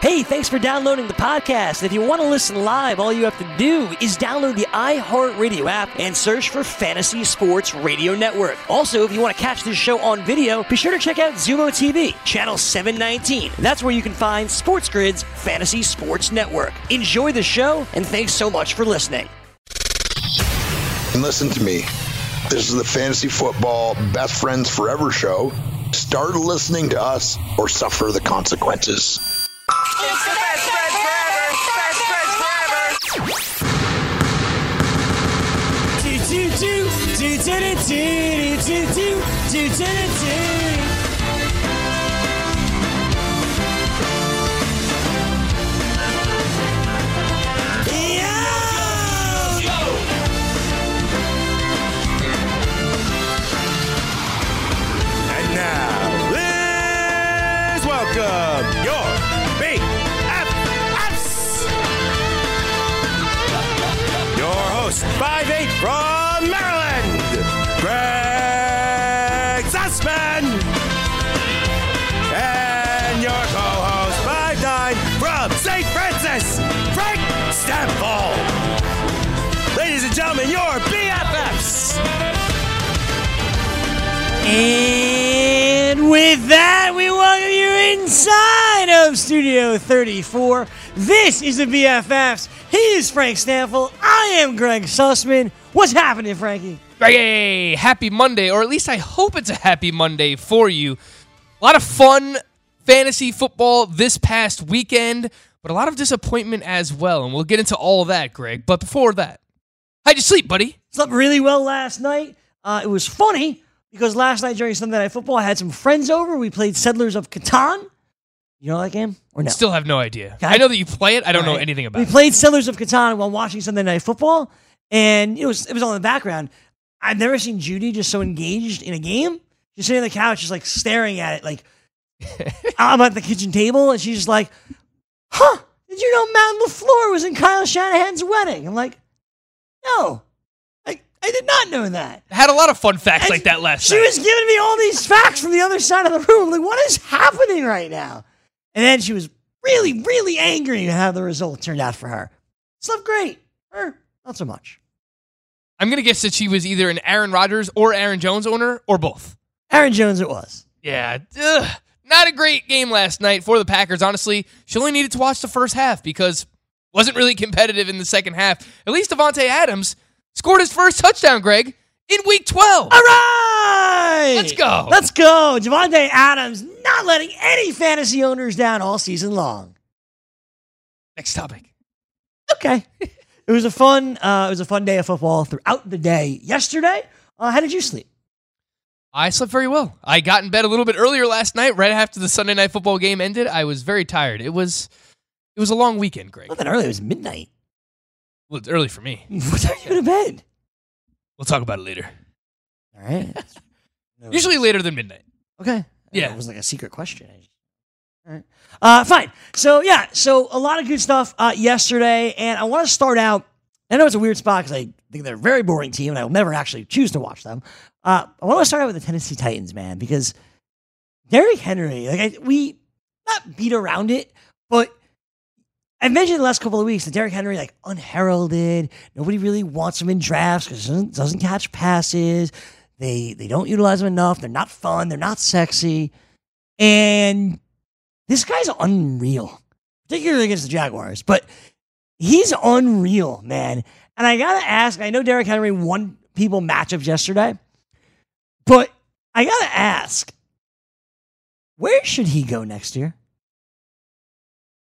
Hey, thanks for downloading the podcast. If you want to listen live, all you have to do is download the iHeartRadio app and search for Fantasy Sports Radio Network. Also, if you want to catch this show on video, be sure to check out Xumo TV, channel 719. That's where you can find Sports Grid's Fantasy Sports Network. Enjoy the show, and thanks so much for listening. And listen to me. This is the Fantasy Football Best Friends Forever show. Start listening to us or suffer the consequences. The best friends forever. Best friends forever. Do do do do do do do do do do do. And with that, we welcome you inside of Studio 34. This is the BFFs. He is Frank Stanfield. I am Greg Sussman. What's happening, Frankie? Hey, happy Monday, or at least I hope it's a happy Monday for you. A lot of fun fantasy football this past weekend, but a lot of disappointment as well, and we'll get into all of that, Greg. But before that, how'd you sleep, buddy? Slept really well last night. Uh, it was funny because last night during Sunday Night Football, I had some friends over. We played Settlers of Catan. You know that game or no? Still have no idea. I know that you play it. I don't know Right. anything about it. We it. played Settlers of Catan while watching Sunday Night Football, and it was it was on in the background. I've never seen Judy just so engaged in a game. She's sitting on the couch, just like staring at it. Like I'm at the kitchen table, and she's just like, "Huh? Did you know Matt Lafleur was in Kyle Shanahan's wedding?" I'm like, "No, I did not know that." I Had a lot of fun facts And like that last night. She night. was giving me all these facts from the other side of the room. Like, what is happening right now? And then she was really, really angry at how the result turned out for her. Slept great. Her, not so much. I'm gonna guess that she was either an Aaron Rodgers or Aaron Jones owner, or both. Aaron Jones, it was. Yeah, ugh, not a great game last night for the Packers. Honestly, she only needed to watch the first half because wasn't really competitive in the second half. At least Davante Adams scored his first touchdown, Greg, in Week 12. All right. Let's go. Let's go. Davante Adams not letting any fantasy owners down all season long. Next topic. Okay. it was a fun. Uh, it was a fun day of football throughout the day yesterday. Uh, how did you sleep? I slept very well. I got in bed a little bit earlier last night, right after the Sunday night football game ended. I was very tired. It was it was a long weekend, Greg. Not that early. It was midnight. Well, it's early for me. What time you go to bed? We'll talk about it later. All right. Usually later than midnight. Okay. Yeah. It was like a secret question. I just- Uh, fine. So yeah, so a lot of good stuff uh, yesterday, and I want to start out. I know it's a weird spot because I think they're a very boring team, and I will never actually choose to watch them. Uh, I want to start out with the Tennessee Titans, man, because Derrick Henry, like I, we not beat around it, but I mentioned the last couple of weeks that Derrick Henry, like unheralded, nobody really wants him in drafts because doesn't, doesn't catch passes. They they don't utilize him enough. They're not fun. They're not sexy, and this guy's unreal, particularly against the Jaguars. But he's unreal, man. And I gotta ask. I know Derrick Henry won people matchups yesterday, but I gotta ask, where should he go next year?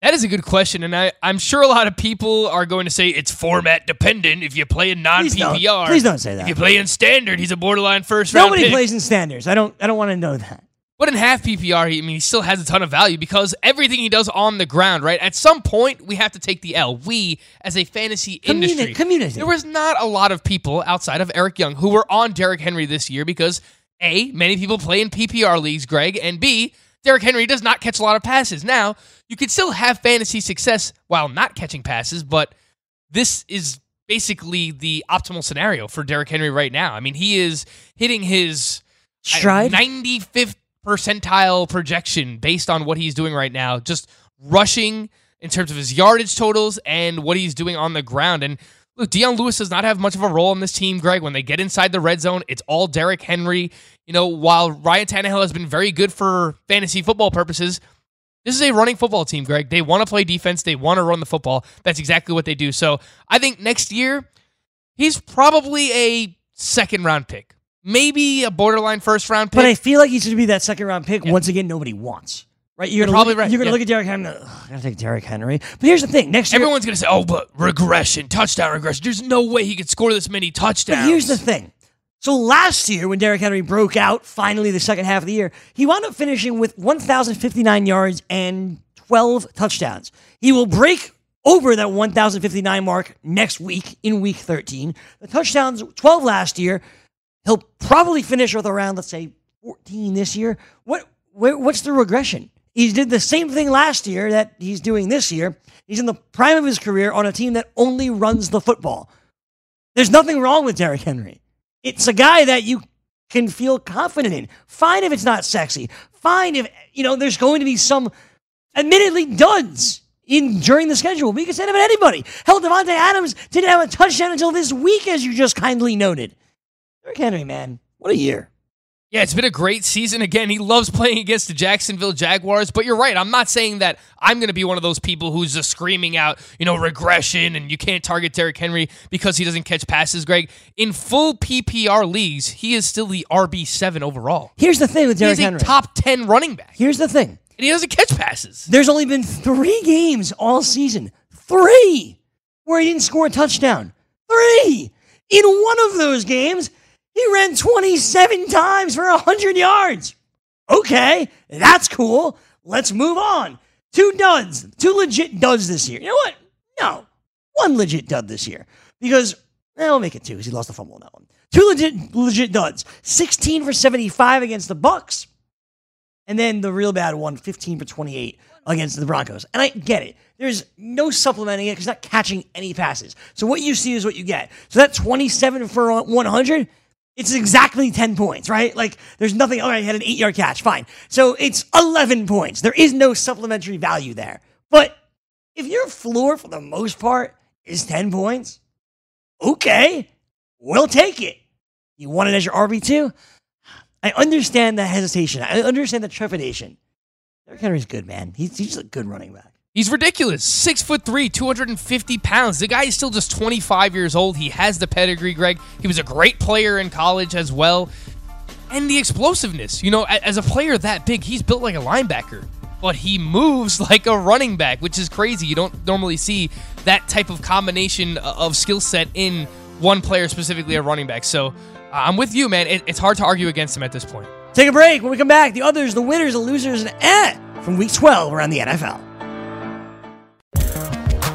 That is a good question, and I, I'm sure a lot of people are going to say it's format dependent. If you play in non PPR, Please don't say that. If you play in standard, he's a borderline first round Nobody pick. plays in standards. I don't. I don't want to know that. But in half PPR, he, I mean, he still has a ton of value because everything he does on the ground, right? At some point, we have to take the L. We, as a fantasy Communi- industry, community. there was not a lot of people outside of Eric Young who were on Derrick Henry this year because A, many people play in PPR leagues, Greg, and B, Derrick Henry does not catch a lot of passes. Now, you could still have fantasy success while not catching passes, but this is basically the optimal scenario for Derrick Henry right now. I mean, he is hitting his Stride? 95th percentile projection based on what he's doing right now, just rushing in terms of his yardage totals and what he's doing on the ground. And look, Dion Lewis does not have much of a role in this team, Greg. When they get inside the red zone, it's all Derrick Henry. You know, while Ryan Tannehill has been very good for fantasy football purposes, this is a running football team, Greg. They want to play defense. They want to run the football. That's exactly what they do. So I think next year, he's probably a second round pick. Maybe a borderline first round pick. But I feel like he's going to be that second round pick. Once again, nobody wants. Right? You're You're gonna probably look, right, You're going to yeah. look at Derrick Henry. and, "Ugh, I got to take Derrick Henry. But here's the thing: next year, Everyone's going to say, oh, but regression, touchdown regression. There's no way he could score this many touchdowns. But here's the thing. So last year, when Derrick Henry broke out, finally the second half of the year, he wound up finishing with 1,059 yards and 12 touchdowns. He will break over that 1,059 mark next week in week 13. The touchdowns, 12 last year. He'll probably finish with around, let's say, 14 this year. What? Where, what's the regression? He did the same thing last year that he's doing this year. He's in the prime of his career on a team that only runs the football. There's nothing wrong with Derrick Henry. It's a guy that you can feel confident in. Fine if it's not sexy. Fine if you know there's going to be some admittedly duds in during the schedule. We can say that about anybody. Hell, Davante Adams didn't have a touchdown until this week, as you just kindly noted. Derrick Henry, man, what a year. Yeah, it's been a great season. Again, he loves playing against the Jacksonville Jaguars, but you're right. I'm not saying that I'm going to be one of those people who's just screaming out, you know, regression and you can't target Derrick Henry because he doesn't catch passes, Greg. In full PPR leagues, he is still the RB7 overall. Here's the thing with Derrick a Henry. top 10 running back, Here's the thing. and he doesn't catch passes. There's only been three games all season. Three where he didn't score a touchdown. Three. In one of those games, he ran 27 times for 100 yards. Okay, that's cool. Let's move on. Two duds, two legit duds this year. You know what? No, one legit dud this year because eh, I'll make it two because he lost the fumble on that one. Two legit legit duds. 16 for 75 against the Bucks. And then the real bad one, 15 for 28 against the Broncos. And I get it. There's no supplementing it because not catching any passes. So what you see is what you get. So that 27 for 100, it's exactly 10 points, right? Like there's nothing, all right, he had an eight yard catch, fine. So it's 11 points. There is no supplementary value there. But if your floor for the most part is 10 points, okay, we'll take it. You want it as your RB2? I understand the hesitation. I understand the trepidation. Derrick Henry's good, man. He's, he's a good running back. He's ridiculous. Six foot three, 250 pounds. The guy is still just 25 years old. He has the pedigree, Greg. He was a great player in college as well. And the explosiveness. You know, as a player that big, he's built like a linebacker, but he moves like a running back, which is crazy. You don't normally see that type of combination of skill set in one player, specifically a running back. So uh, I'm with you, man. It's hard to argue against him at this point. Take a break. When we come back, the others, the winners, the losers, and eh from week 12 around the NFL.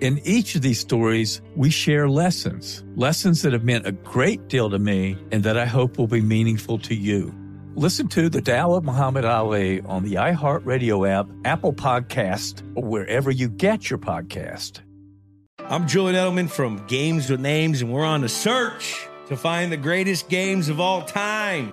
In each of these stories, we share lessons, lessons that have meant a great deal to me and that I hope will be meaningful to you. Listen to The Tao of Muhammad Ali on the iHeartRadio app, Apple Podcast, or wherever you get your podcast. I'm Julian Edelman from Games with Names, and we're on a search to find the greatest games of all time.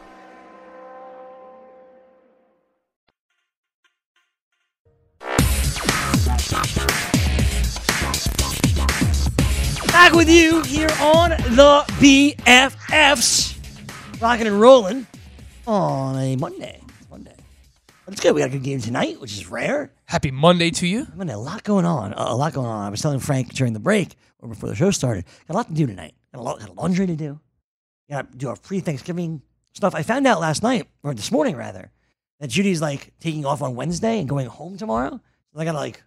Back with you here on the BFFs. Rocking and rolling on a Monday. It's Monday. It's good. We got a good game tonight, which is rare. Happy Monday to you. Monday, a lot going on. A lot going on. I was telling Frank during the break or before the show started. Got a lot to do tonight. Got a lot got laundry to do. Got to do our pre-Thanksgiving stuff. I found out last night, or this morning rather, that Judy's like taking off on Wednesday and going home tomorrow. So I got to like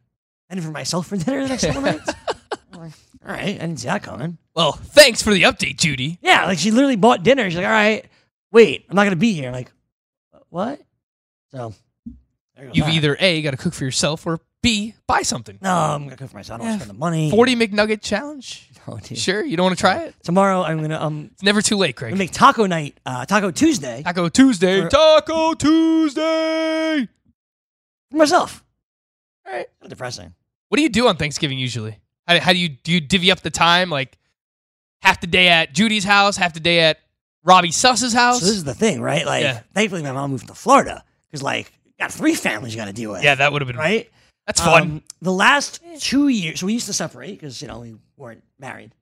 head for myself for dinner the next couple nights. Like, All right, I didn't see that coming. Well, thanks for the update, Judy. Yeah, like she literally bought dinner. She's like, all right, wait, I'm not gonna be here. I'm like, what? So there goes You've that. either A, got to cook for yourself, or B, buy something. no, I'm gonna cook for myself. I don't want to spend the money. 40 McNugget challenge? Oh, dude. Sure, you don't want to try it? Tomorrow I'm gonna um It's never too late, Craig. gonna make taco night, uh, taco Tuesday Taco Tuesday. Taco Tuesday. for myself. All right. Depressing. What do you do on Thanksgiving usually? How, how do you do you divvy up the time? Like half the day at Judy's house, half the day at Robbie Suss's house. So this is the thing, right? Like, Yeah. thankfully my mom moved to Florida because like got three families you got to deal with. Yeah, that would have been right. That's fun. Um, the last two years, so we used to separate because you know we weren't married.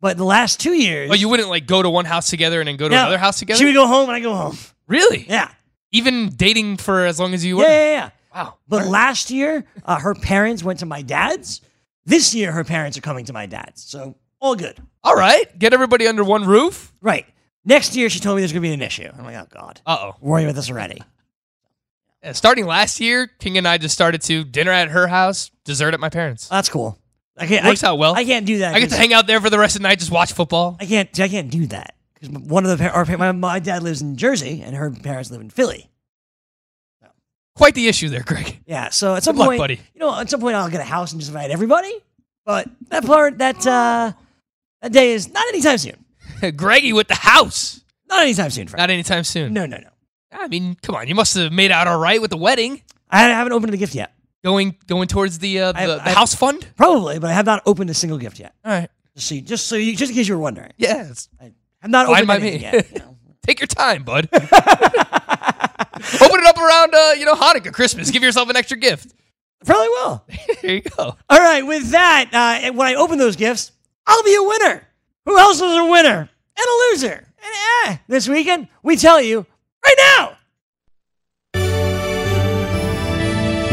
But the last two years, Oh, you wouldn't like go to one house together and then go to No. another house together? She would go home and I go home. Really? Yeah. Even dating for as long as you were? Yeah, yeah, yeah. Wow. But last year, uh, her parents went to my dad's. This year, her parents are coming to my dad's. So all good. All right. Get everybody under one roof. Right. Next year, she told me there's going to be an issue. I'm like, oh, God. Uh oh. Worrying about this already. Yeah, starting last year, King and I just started to dinner at her house, dessert at my parents. That's cool. I can't, Works I, out well. I can't do that. I get to hang out there for the rest of the night, just watch football. I can't. I can't do that because one of the par- our, my, my dad lives in Jersey and her parents live in Philly. Quite the issue there, Greg. Yeah. So at some Good luck, point, buddy. you know, at some point I'll get a house and just invite everybody. But that part, that uh, that day is not anytime soon. Greggy with the house. Not anytime soon, Frank. Not anytime soon. No, no, no. I mean, come on. You must have made out all right with the wedding. I haven't opened the gift yet. Going going towards the uh, the, I- the I- house fund. Probably, but I have not opened a single gift yet. All right. Just so, you, just so you, just in case you were wondering. Yes. I, am not Fine opened by me. yet. you know. Take your time, bud. Open it up around uh, you know Hanukkah, Christmas. Give yourself an extra gift. Probably will. there you go. All right, with that, uh, when I open those gifts, I'll be a winner. Who else is a winner and a loser? And eh, this weekend, we tell you right now.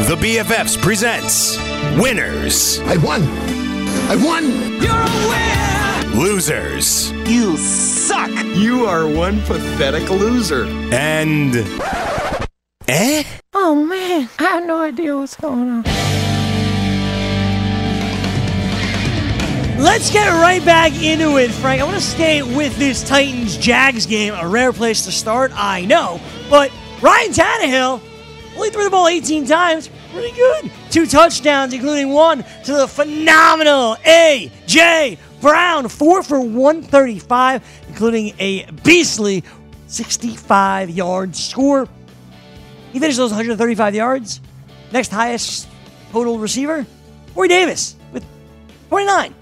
The BFFs presents Winners. I won. I won. You're a winner. Losers. You suck. You are one pathetic loser. And. Eh? Oh man, I have no idea what's going on. Let's get right back into it, Frank. I want to stay with this Titans Jags game. A rare place to start, I know. But Ryan Tannehill only threw the ball 18 times. Pretty good. Two touchdowns, including one to the phenomenal A.J. Brown. Four for 135, including a beastly 65 yard score. He finished those 135 yards. Next highest total receiver, Corey Davis with 29.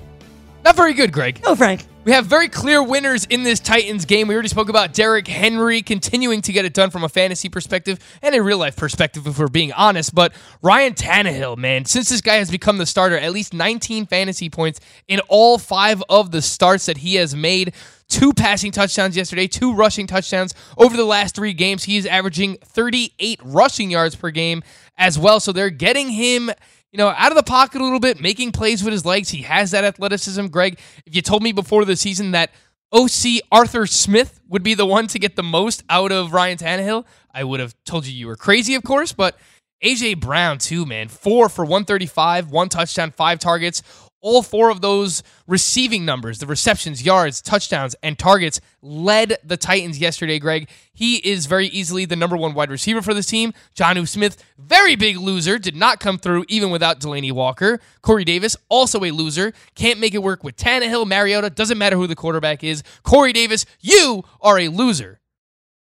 Not very good, Greg. No, Frank. We have very clear winners in this Titans game. We already spoke about Derrick Henry continuing to get it done from a fantasy perspective and a real life perspective, if we're being honest. But Ryan Tannehill, man, since this guy has become the starter, at least 19 fantasy points in all five of the starts that he has made. Two passing touchdowns yesterday, two rushing touchdowns over the last three games. He is averaging 38 rushing yards per game as well. So they're getting him you know, out of the pocket a little bit, making plays with his legs. He has that athleticism. Greg, if you told me before the season that OC Arthur Smith would be the one to get the most out of Ryan Tannehill, I would have told you you were crazy, of course. But AJ Brown, too, man. Four for 135, one touchdown, five targets. All four of those receiving numbers, the receptions, yards, touchdowns, and targets, led the Titans yesterday, Greg. He is very easily the number one wide receiver for this team. Jonnu Smith, very big loser, did not come through even without Delanie Walker. Corey Davis, also a loser, can't make it work with Tannehill, Mariota, doesn't matter who the quarterback is. Corey Davis, you are a loser.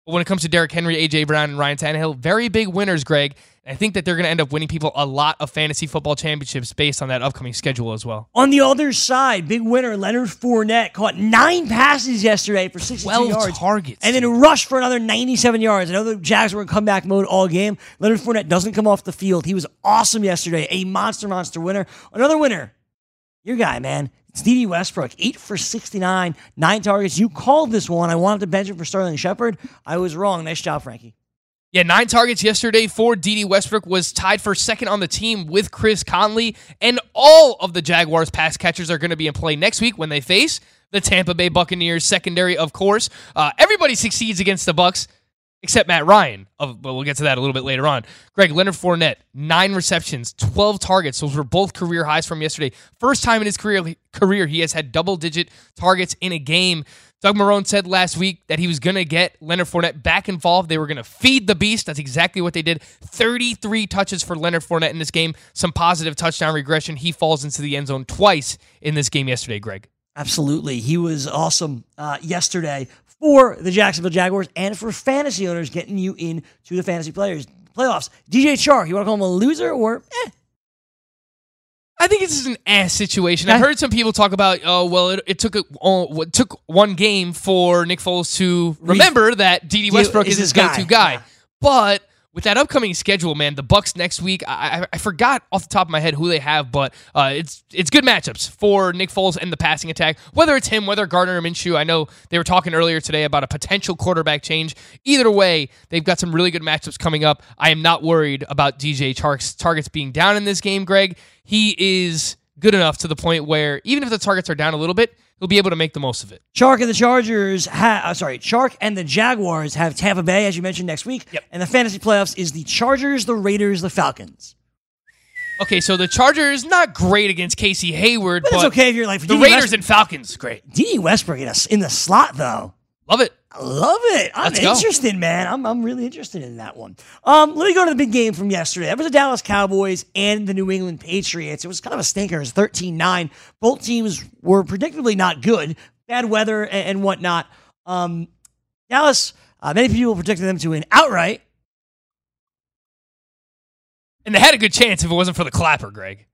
But when it comes to Derrick Henry, AJ Brown, and Ryan Tannehill, very big winners, Greg. I think that they're going to end up winning people a lot of fantasy football championships based on that upcoming schedule as well. On the other side, big winner Leonard Fournette caught nine passes yesterday for 62 12 yards. targets. And then rushed for another 97 yards. I know the Jags were in comeback mode all game. Leonard Fournette doesn't come off the field. He was awesome yesterday. A monster, monster winner. Another winner, your guy, man. Dede Westbrook, eight for 69, nine targets. You called this one. I wanted to bench him for Sterling Shepard. I was wrong. Nice job, Frankie. Yeah, nine targets yesterday for Dede Westbrook was tied for second on the team with Chris Conley, and all of the Jaguars pass catchers are going to be in play next week when they face the Tampa Bay Buccaneers secondary. Of course, uh, everybody succeeds against the Bucks except Matt Ryan. Of, but we'll get to that a little bit later on. Greg Leonard Fournette, nine receptions, twelve targets. Those were both career highs from yesterday. First time in his career career he has had double digit targets in a game. Doug Marrone said last week that he was going to get Leonard Fournette back involved. They were going to feed the beast. That's exactly what they did. 33 touches for Leonard Fournette in this game. Some positive touchdown regression. He falls into the end zone twice in this game yesterday, Greg. Absolutely. He was awesome uh, yesterday for the Jacksonville Jaguars and for fantasy owners getting you into the fantasy players playoffs. DJ Chark, you want to call him a loser or eh? I think this is an ass situation. I've heard some people talk about, oh well, it, it took a, oh, it took one game for Nick Foles to remember that Dede Westbrook is is his his go-to guy. But with that upcoming schedule, man, the Bucks next week. I, I, forgot off the top of my head who they have, but uh, it's it's good matchups for Nick Foles and the passing attack. Whether it's him, whether Gardner or Minshew, I know they were talking earlier today about a potential quarterback change. Either way, they've got some really good matchups coming up. I am not worried about DJ Chark's targets being down in this game, Greg. He is good enough to the point where even if the targets are down a little bit, he'll be able to make the most of it. Chark and the Chargers have, uh, sorry, Chark and the Jaguars have Tampa Bay, as you mentioned, next week. Yep. And the fantasy playoffs is the Chargers, the Raiders, the Falcons. Okay, so the Chargers not great against Casey Hayward, But but, it's okay if you're like the Raiders West- and Falcons, great. D. Westbrook in, a, in the slot, though. Love it. I love it. I'm Let's go. interested, man. I'm, I'm really interested in that one. Um, let me go to the big game from yesterday. That was the Dallas Cowboys and the New England Patriots. It was kind of a stinker. It was 13 9. Both teams were predictably not good, bad weather and, and whatnot. Um, Dallas, uh, many people predicted them to win outright. And they had a good chance if it wasn't for the clapper, Greg.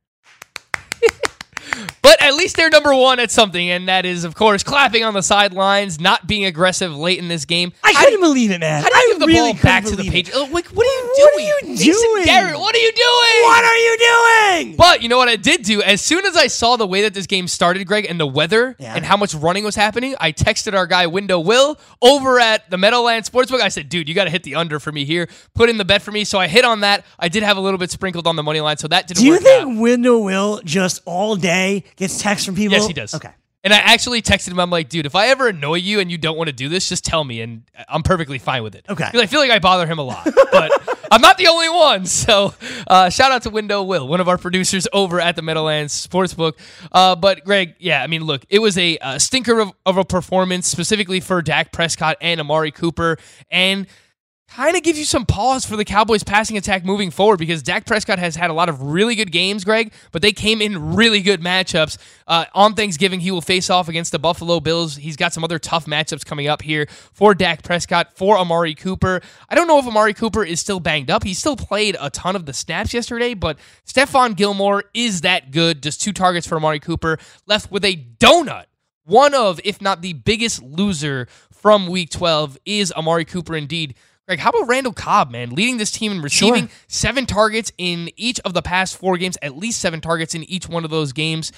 But at least they're number one at something, and that is, of course, clapping on the sidelines, not being aggressive late in this game. I couldn't believe it, man. How do you I give the really ball back to the. Patriots? Like, what are you doing? What are you doing? Garrett, what are you doing? What are you doing? But you know what I did do? As soon as I saw the way that this game started, Greg, and the weather Yeah. and how much running was happening, I texted our guy Window Will over at the Meadowlands Sportsbook. I said, dude, you got to hit the under for me here. Put in the bet for me. So I hit on that. I did have a little bit sprinkled on the money line, so that didn't Do you think out. Window Will just all day gets texts from people? Yes, he does. Okay. And I actually texted him. I'm like, dude, if I ever annoy you and you don't want to do this, just tell me, and I'm perfectly fine with it. Okay. 'Cause I feel like I bother him a lot, but I'm not the only one. So, uh, shout out to Window Will, one of our producers over at the Meadowlands Sportsbook. Uh, but Greg, yeah, I mean, look, it was a, uh stinker of, of a performance, specifically for Dak Prescott and Amari Cooper, and kind of gives you some pause for the Cowboys passing attack moving forward because Dak Prescott has had a lot of really good games, Greg, but they came in really good matchups. Uh, on Thanksgiving, he will face off against the Buffalo Bills. He's got some other tough matchups coming up here for Dak Prescott, for Amari Cooper. I don't know if Amari Cooper is still banged up. He still played a ton of the snaps yesterday, but Stephon Gilmore is that good. Just two targets for Amari Cooper, left with a donut one of, if not the biggest loser from week 12 is Amari Cooper indeed. Greg, how about Randall Cobb, man, leading this team in receiving Sure. seven targets in each of the past four games, at least seven targets in each one of those games.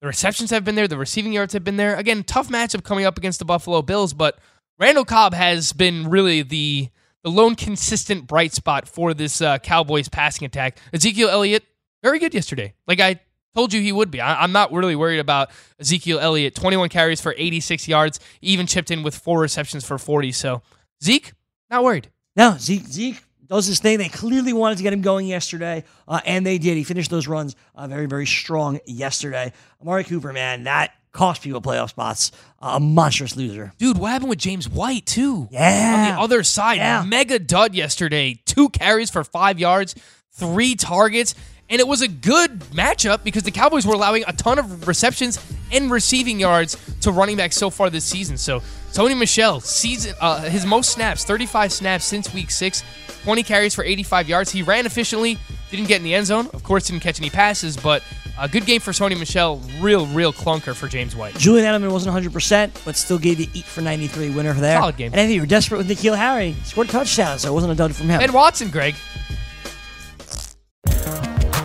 The receptions have been there, the receiving yards have been there. Again, tough matchup coming up against the Buffalo Bills, but Randall Cobb has been really the the lone consistent bright spot for this uh, Cowboys passing attack. Ezekiel Elliott, very good yesterday. Like I told you he would be. I, I'm not really worried about Ezekiel Elliott. 21 carries for 86 yards, even chipped in with four receptions for 40. So Zeke, not worried. No, Zeke Zeke does his thing. They clearly wanted to get him going yesterday, uh, and they did. He finished those runs uh, very, very strong yesterday. Amari Cooper, man, that cost people playoff spots. Uh, a monstrous loser. Dude, what happened with James White too? Yeah. On the other side, Yeah. mega dud yesterday. Two carries for five yards, three targets. And it was a good matchup because the Cowboys were allowing a ton of receptions and receiving yards to running backs so far this season. So Sony Michel, season uh, his most snaps, 35 snaps since week six, 20 carries for 85 yards. He ran efficiently, didn't get in the end zone. Of course, didn't catch any passes, but a good game for Sony Michel. Real, real clunker for James White. Julian Edelman wasn't 100%, but still gave you eat for 93 winner for there. Solid game. And I think you were desperate with N'Keal Harry. Scored a touchdown, so it wasn't a dud from him. Ben Watson, Greg.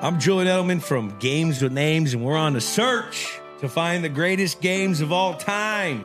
I'm Julian Edelman from Games with Names, and we're on a search to find the greatest games of all time.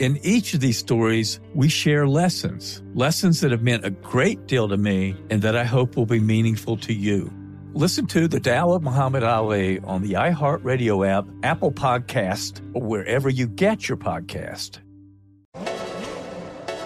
In each of these stories, we share lessons, lessons that have meant a great deal to me and that I hope will be meaningful to you. Listen to The Tao of Muhammad Ali on the iHeartRadio app, Apple Podcast, or wherever you get your podcast.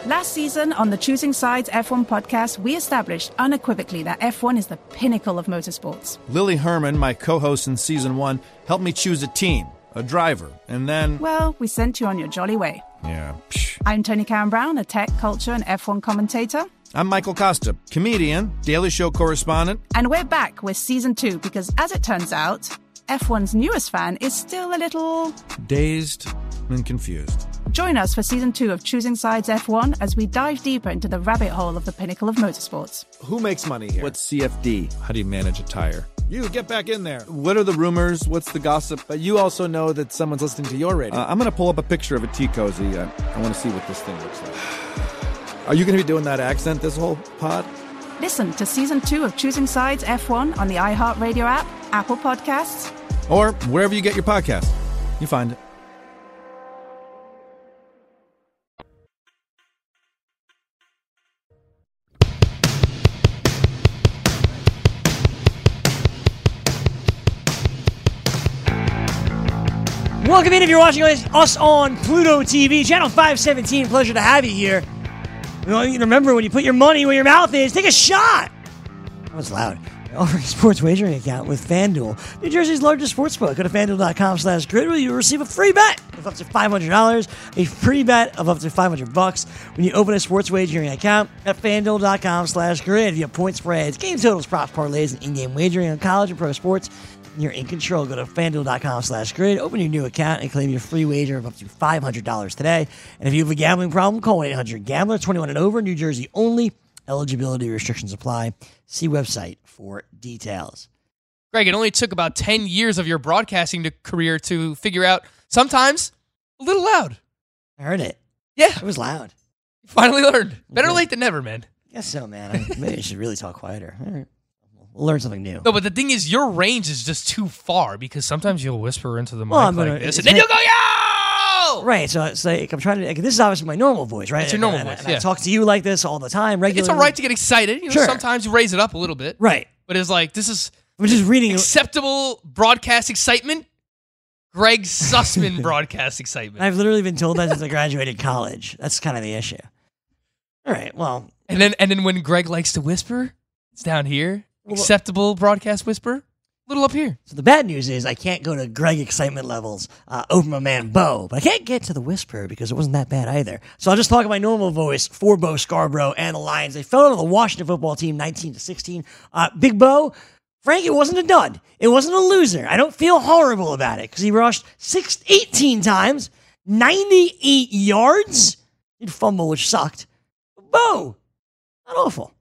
Last season on the Choosing Sides F1 podcast, we established unequivocally that F1 is the pinnacle of motorsports. Lily Herman, my co host in season one, helped me choose a team, a driver, and then. Well, we sent you on your jolly way. Yeah. psh. I'm Toni Cowan-Brown, a tech, culture, and F1 commentator. I'm Michael Kosta, comedian, Daily Show correspondent. And we're back with season two because, as it turns out, F1's newest fan is still a little. Dazed and confused. Join us for season two of Choosing Sides F1 as we dive deeper into the rabbit hole of the pinnacle of motorsports. Who makes money here? What's CFD? How do you manage a tire? You get back in there. What are the rumors? What's the gossip? But you also know that someone's listening to your radio. Uh, I'm going to pull up a picture of a tea cozy. Uh, I want to see what this thing looks like. Are you going to be doing that accent this whole pod? Listen to season two of Choosing Sides F1 on the iHeartRadio app, Apple Podcasts, Or wherever you get your podcast. You find it. Welcome in if you're watching us on Pluto TV, channel 517. Pleasure to have you here. Remember when you put your money where your mouth is, take a shot. That was loud. Offering a sports wagering account with FanDuel, New Jersey's largest sports book. Go to fanduel.com slash grid where you receive a free bet of up to $500, a free bet of up to 500 bucks when you open a sports wagering account at fanduel.com slash grid. You have point spreads, game totals, props, parlays, and in-game wagering on college and pro sports, you're in control. Go to fanduel.com slash grid, open your new account, and claim your free wager of up to $500 today. And if you have a gambling problem, call 1 800 Gambler 21 and over, New Jersey only. Eligibility restrictions apply. See website for details. Greg, it only took about 10 years of your broadcasting to- career to figure out sometimes a little loud. I heard it. Yeah. It was loud. You finally learned. Better late than never, man. Guess so, man. I, maybe I should really talk quieter. All right. We'll learn something new. No, but the thing is, your range is just too far because sometimes you'll whisper into the mic Well, I'm like gonna- this, and then you'll go, yo! Right. So it's like I'm trying to. Like, this is obviously my normal voice, right? It's your normal and- voice, and I yeah. talk to you like this all the time, regularly. It's all right to get excited. You know, Sure. Sometimes you raise it up a little bit. Right. But it's like, this is I'm just reading. acceptable broadcast excitement. Greg Sussman broadcast excitement. I've literally been told that since I graduated college. That's kind of the issue. All right. Well, And then and then when Greg likes to whisper, it's down here. Acceptable broadcast whisper. Little up here. So the bad news is I can't go to Greg excitement levels uh, over my man Bo, but I can't get to the whisper because it wasn't that bad either. So I'll just talk in my normal voice for Bo Scarborough and the Lions. They fell to the Washington football team 19 to 16. Uh, Big Bo, Frank, it wasn't a dud. It wasn't a loser. I don't feel horrible about it because he rushed six, 18 times, 98 yards. He'd fumble, which sucked. Bo, not awful.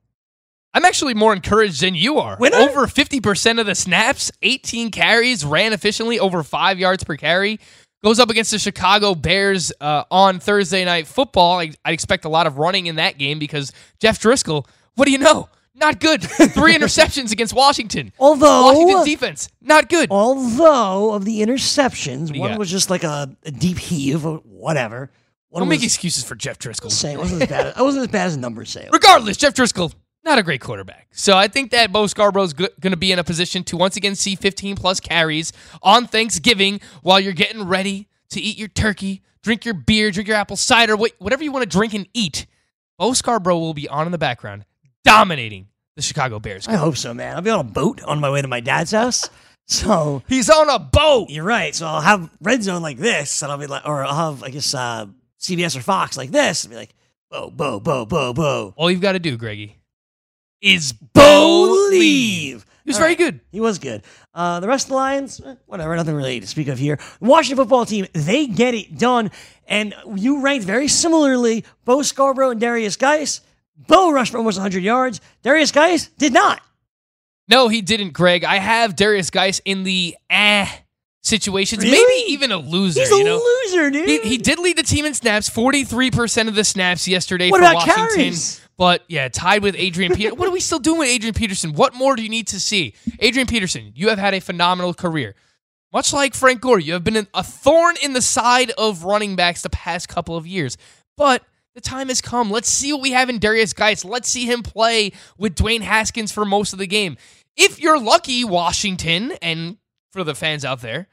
I'm actually more encouraged than you are. Winner? Over 50% of the snaps, 18 carries, ran efficiently, over five yards per carry. Goes up against the Chicago Bears uh, on Thursday Night Football. I, I expect a lot of running in that game because Jeff Driskel, what do you know? not good. Three interceptions against Washington. Although Washington's defense, not good. Although of the interceptions, one got? was just like a, a deep heave or whatever. One Don't was, make excuses for Jeff Driskel. Say it wasn't as bad. It wasn't as bad as the numbers say. Regardless, Jeff Driskel, not a great quarterback. So I think that Bo Scarborough's going to be in a position to once again see 15 plus carries on Thanksgiving while you're getting ready to eat your turkey, drink your beer, drink your apple cider, whatever you want to drink and eat. Bo Scarborough will be on in the background, dominating the Chicago Bears. I hope so, man. I'll be on a boat on my way to my dad's house. So he's on a boat. You're right. So I'll have red zone like this, and I'll be like, or I'll have I guess uh, CBS or Fox like this, and be like, bo bo bo bo bo. All you've got to do, Greggy, is Bo leave. He was All very right. good. He was good. Uh, the rest of the Lions, eh, whatever, nothing really to speak of here. Washington football team, they get it done. And you ranked very similarly Bo Scarbrough and Derrius Guice. Bo rushed for almost 100 yards. Derrius Guice did not. No, he didn't, Greg. I have Derrius Guice in the eh situations, Really? maybe even a loser. He's a you know? loser, dude. He, he did lead the team in snaps, 43% of the snaps yesterday What for about Washington. carries? But yeah, tied with Adrian Peterson. what are we still doing with Adrian Peterson? What more do you need to see? Adrian Peterson, you have had a phenomenal career. Much like Frank Gore, you have been a thorn in the side of running backs the past couple of years. But the time has come. Let's see what we have in Derrius Guice. Let's see him play with Dwayne Haskins for most of the game. If you're lucky, Washington, and for the fans out there,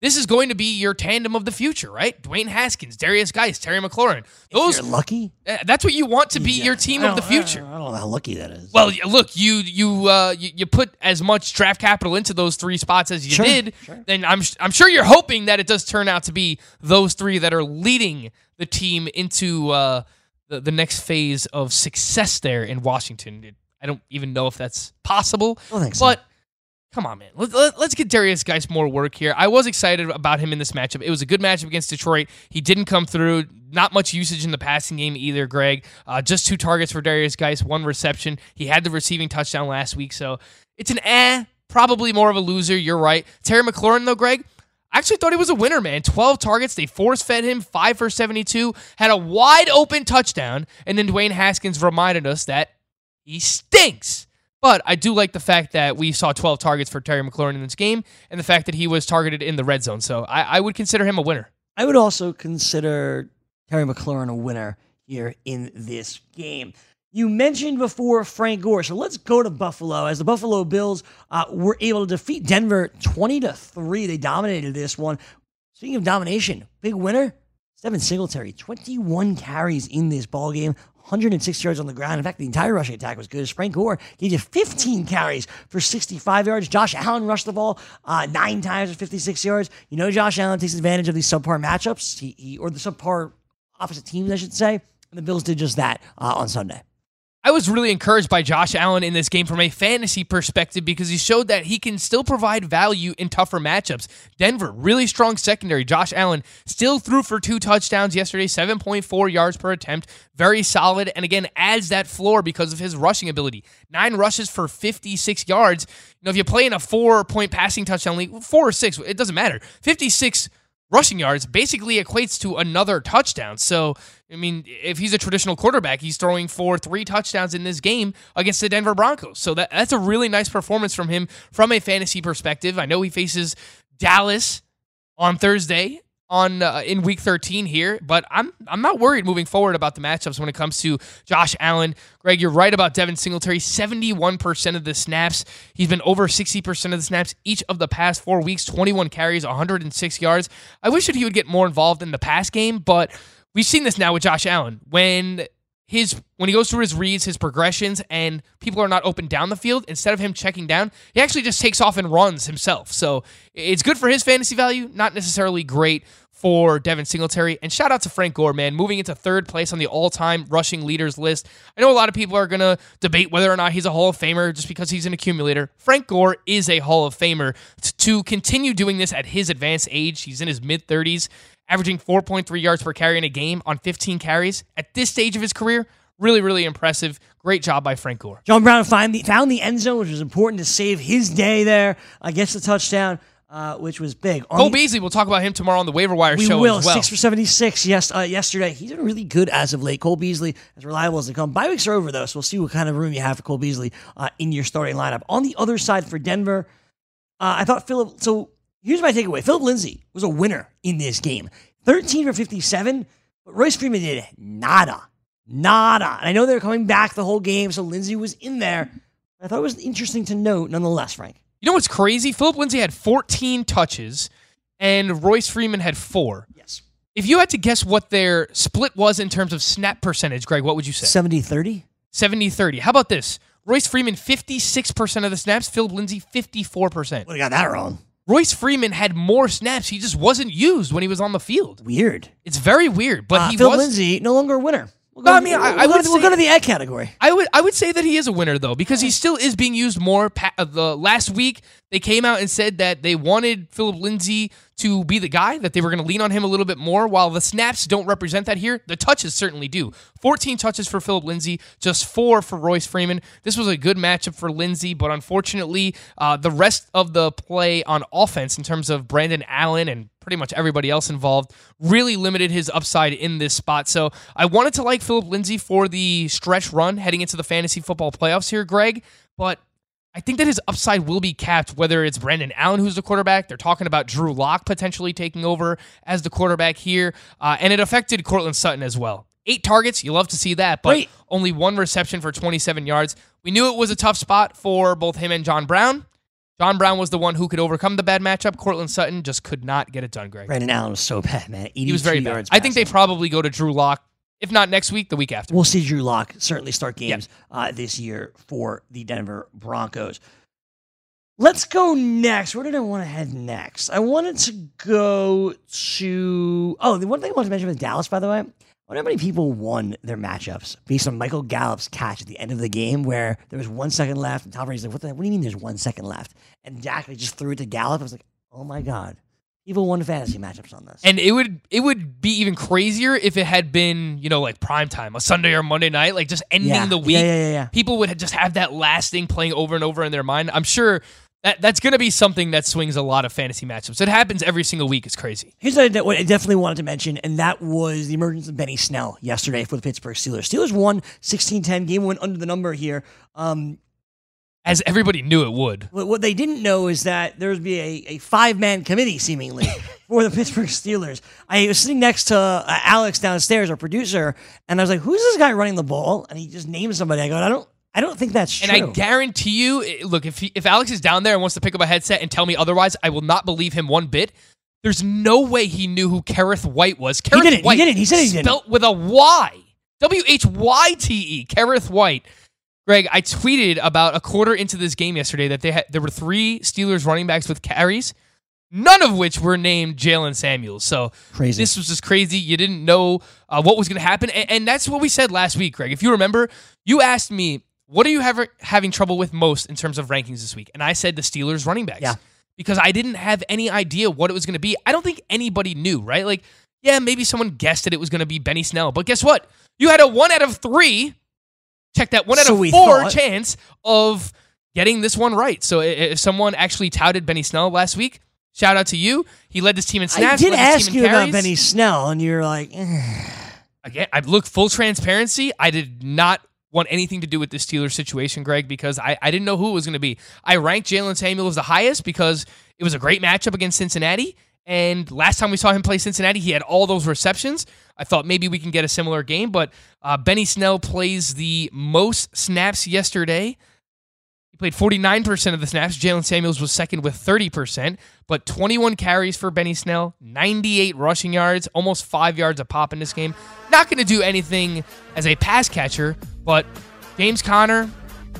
this is going to be your tandem of the future, right? Dwayne Haskins, Derrius Guice, Terry McLaurin. Those you're lucky. That's what you want to be your team of the future. I don't know how lucky that is. Well, look, you you uh, you, you put as much draft capital into those three spots as you Sure, did. sure. Then I'm sh- I'm sure you're hoping that it does turn out to be those three that are leading the team into uh, the the next phase of success there in Washington. I don't even know if that's possible, I think so. but. Come on, man. Let, let, us get Derrius Guice more work here. I was excited about him in this matchup. It was a good matchup against Detroit. He didn't come through. Not much usage in the passing game either, Greg. Uh, just two targets for Derrius Guice, one reception. He had the receiving touchdown last week, so it's an eh, probably more of a loser. You're right. Terry McLaurin, though, Greg, I actually thought he was a winner, man. 12 targets. They force fed him, 5 for 72, had a wide open touchdown, and then Dwayne Haskins reminded us that he stinks. But I do like the fact that we saw 12 targets for Terry McLaurin in this game and the fact that he was targeted in the red zone. So I, I would consider him a winner. I would also consider Terry McLaurin a winner here in this game. You mentioned before Frank Gore, so let's go to Buffalo as the Buffalo Bills uh, were able to defeat Denver twenty to three. They dominated this one. Speaking of domination, big winner Devin Singletary, twenty-one carries in this ball game. 106 yards on the ground. In fact, the entire rushing attack was good. Frank Gore gave you 15 carries for 65 yards. Josh Allen rushed the ball uh, nine times for 56 yards. You know, Josh Allen takes advantage of these subpar matchups, he, he, or the subpar opposite teams, I should say. And the Bills did just that uh, on Sunday. I was really encouraged by Josh Allen in this game from a fantasy perspective because he showed that he can still provide value in tougher matchups. Denver, really strong secondary. Josh Allen still threw for two touchdowns yesterday, 7.4 yards per attempt. Very solid. And again, adds that floor because of his rushing ability. Nine rushes for 56 yards. You know, if you play in a four point passing touchdown league, four or six, it doesn't matter. 56 rushing yards basically equates to another touchdown. So, I mean, if he's a traditional quarterback, he's throwing for three touchdowns in this game against the Denver Broncos. So that, that's a really nice performance from him from a fantasy perspective. I know he faces Dallas on Thursday on uh, in week 13 here, but I'm I'm not worried moving forward about the matchups when it comes to Josh Allen. Greg, you're right about Devin Singletary. 71% of the snaps. He's been over 60% of the snaps each of the past 4 weeks, 21 carries, 106 yards. I wish that he would get more involved in the pass game, but we've seen this now with Josh Allen. When his when he goes through his reads, his progressions, and people are not open down the field, instead of him checking down, he actually just takes off and runs himself. So it's good for his fantasy value, not necessarily great for Devin Singletary. And shout out to Frank Gore, man, moving into third place on the all-time rushing leaders list. I know a lot of people are gonna debate whether or not he's a Hall of Famer just because he's an accumulator. Frank Gore is a Hall of Famer. T- to continue doing this at his advanced age, he's in his mid 30s averaging 4.3 yards per carry in a game on 15 carries at this stage of his career. Really, really impressive. Great job by Frank Gore. John Brown find the, found the end zone, which was important to save his day there. I guess the touchdown. uh, which was big. On Cole the- Beasley, we'll talk about him tomorrow on the waiver wire we show will as well. six for seventy six. Yes, uh, yesterday he's been really good as of late. Cole Beasley as reliable as they come. Bye weeks are over though, so we'll see what kind of room you have for Cole Beasley uh, in your starting lineup. On the other side for Denver, uh, I thought Philip. So here's my takeaway: Philip Lindsay was a winner in this game. Thirteen for fifty seven, but Royce Freeman did nada, nada. And I know they're coming back the whole game, so Lindsay was in there. I thought it was interesting to note, nonetheless, Frank. You know what's crazy? Philip Lindsay had 14 touches and Royce Freeman had four. Yes. If you had to guess what their split was in terms of snap percentage, Greg, what would you say? 70 30? 70 30. How about this? Royce Freeman, 56% of the snaps. Philip Lindsay, 54%. Would have got that wrong. Royce Freeman had more snaps. He just wasn't used when he was on the field. Weird. It's very weird, but Uh, he Phil was. Lindsay, no longer a winner. We'll No, go- I mean, I- we'll I go would to- we'll say- go to the egg category. I would I would say that he is a winner though because he still is being used more. Pa- uh, the last week they came out and said that they wanted Philip Lindsay to be the guy that they were going to lean on him a little bit more. While the snaps don't represent that here, the touches certainly do. 14 touches for Philip Lindsay, just four for Royce Freeman. This was a good matchup for Lindsay, but unfortunately, uh, the rest of the play on offense in terms of Brandon Allen and pretty much everybody else involved really limited his upside in this spot. So I wanted to like Philip Lindsay for the stretch run heading into the fantasy football playoffs here, Greg, but I think that his upside will be capped, whether it's Brandon Allen, who's the quarterback. They're talking about Drew Lock potentially taking over as the quarterback here. Uh, and it affected Courtland Sutton as well. Eight targets, you love to see that, but Great. only one reception for 27 yards. We knew it was a tough spot for both him and John Brown. John Brown was the one who could overcome the bad matchup. Courtland Sutton just could not get it done, Greg. Brandon Allen was so bad, man. He was very bad. yards I think they probably go to Drew Lock, if not next week, the week after. We'll see Drew Lock certainly start games uh, this year for the Denver Broncos. Let's go next. Where did I want to head next? I wanted to go to. Oh, the one thing I wanted to mention with Dallas, by the way. I wonder how many people won their matchups based on Michael Gallup's catch at the end of the game where there was one second left and Tom Brady's like, what, the, what do you mean there's one second left? And Dak just threw it to Gallup. I was like, oh my God. People won fantasy matchups on this. And it would it would be even crazier if it had been, you know, like prime time, a Sunday or Monday night, like just ending Yeah. the week. yeah, yeah, yeah. People would just have that last thing playing over and over in their mind. I'm sure that that's going to be something that swings a lot of fantasy matchups. It happens every single week. It's crazy. Here's what I, what I definitely wanted to mention, and that was the emergence of Benny Snell yesterday for the Pittsburgh Steelers. Steelers won 16-10. Game went under the number here. Um, As everybody knew it would. what, what they didn't know is that there would be a, a five-man committee, seemingly, for the Pittsburgh Steelers. I was sitting next to uh, Alex downstairs, our producer, and I was like, who's this guy running the ball? And he just named somebody. I go, I don't, I don't think that's true. And I guarantee you, eh, look, if he, if Alex is down there and wants to pick up a headset and tell me otherwise, I will not believe him one bit. There's no way he knew who Kerrith Whyte was. Kerrith didn't. He Whyte, didn't. He said he didn't. spelt with a Y. W H Y T E. Kerrith Whyte. Greg, I tweeted about a quarter into this game yesterday that they had there were three Steelers running backs with carries, none of which were named Jaylen Samuels. So Crazy. this was just crazy. You didn't know uh, what was going to happen, and, and that's what we said last week, Greg. If you remember, you asked me, "What are you ever having trouble with most in terms of rankings this week?" And I said the Steelers running backs. Yeah. Because I didn't have any idea what it was going to be. I don't think anybody knew, right? Like, yeah, maybe someone guessed that it was going to be Benny Snell, but guess what? You had a one out of three. Check that one out So of four thought. chance of getting this one right. So if someone actually touted Benny Snell last week, shout out to you. He led this team in snaps. I did ask you about. Benny Snell, and you're like, eh. Again, I look full transparency. I did not want anything to do with this Steelers situation, Greg, because I, I didn't know who it was going to be. I ranked Jaylen Samuel as the highest because it was a great matchup against Cincinnati. And last time we saw him play Cincinnati, he had all those receptions. I thought maybe we can get a similar game, but uh, Benny Snell plays the most snaps yesterday. He played 49% of the snaps. Jaylen Samuels was second with 30%, but 21 carries for Benny Snell, 98 rushing yards, almost five yards a pop in this game. Not going to do anything as a pass catcher, but James Conner,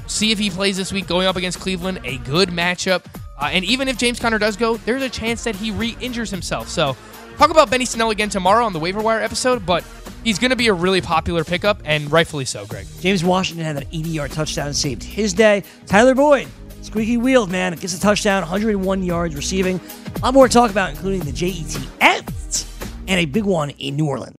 see if he plays this week going up against Cleveland. A good matchup. Uh, and even if James Conner does go, there's a chance that he re injures himself. So, talk about Benny Snell again tomorrow on the waiver wire episode, but he's going to be a really popular pickup, and rightfully so, Greg. James Washington had an 80 yard touchdown, saved his day. Tyler Boyd, squeaky wheeled, man, gets a touchdown, 101 yards receiving. A lot more to talk about, including the JETs and a big one in New Orleans.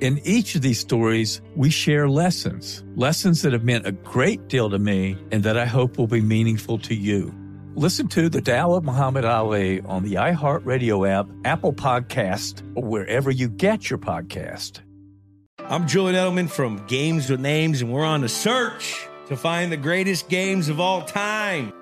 In each of these stories, we share lessons, lessons that have meant a great deal to me and that I hope will be meaningful to you. Listen to The Tao of Muhammad Ali on the iHeartRadio app, Apple Podcast, or wherever you get your podcast. I'm Julian Edelman from Games with Names, and we're on a search to find the greatest games of all time.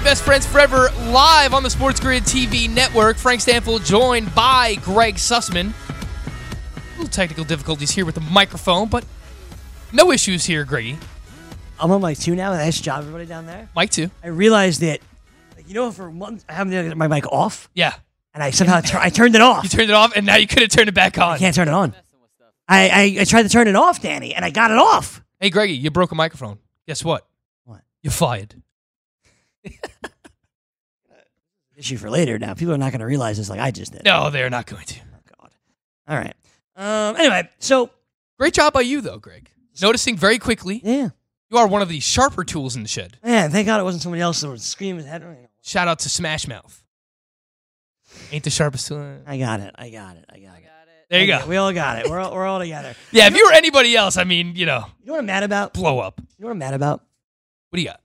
The Best Friends Forever live on the Sports Grid TV network. Frank Stampfl joined by Greg Sussman. A little technical difficulties here with the microphone, but no issues here, Greggy. I'm on mic two now. Nice job, everybody down there. Mike two. I realized that, like, you know, for months I haven't had my mic off, Yeah. and I somehow tur- I turned it off. You turned it off, and now you could have turned it back on. I can't turn it on. I, I I tried to turn it off, Danny, and I got it off. Hey, Greggy, you broke a microphone. Guess what? What? You're fired. Issue for later. Now people are not going to realize this like I just did. No, they're not going to. Oh, God. All right. Um. Anyway, so Great job by you, though, Greg. Noticing very quickly. Yeah. You are one of the sharper tools in the shed. man, thank God it wasn't somebody else that was screaming. Head. Shout out to Smash Mouth. Ain't the sharpest tool. I got it. I got it. I got it. There you Okay, go. We all got it. We're all, we're all together. Yeah, if you were anybody else, I mean, you know, You know what I'm mad about? blow up. You know what I'm mad about? What do you got?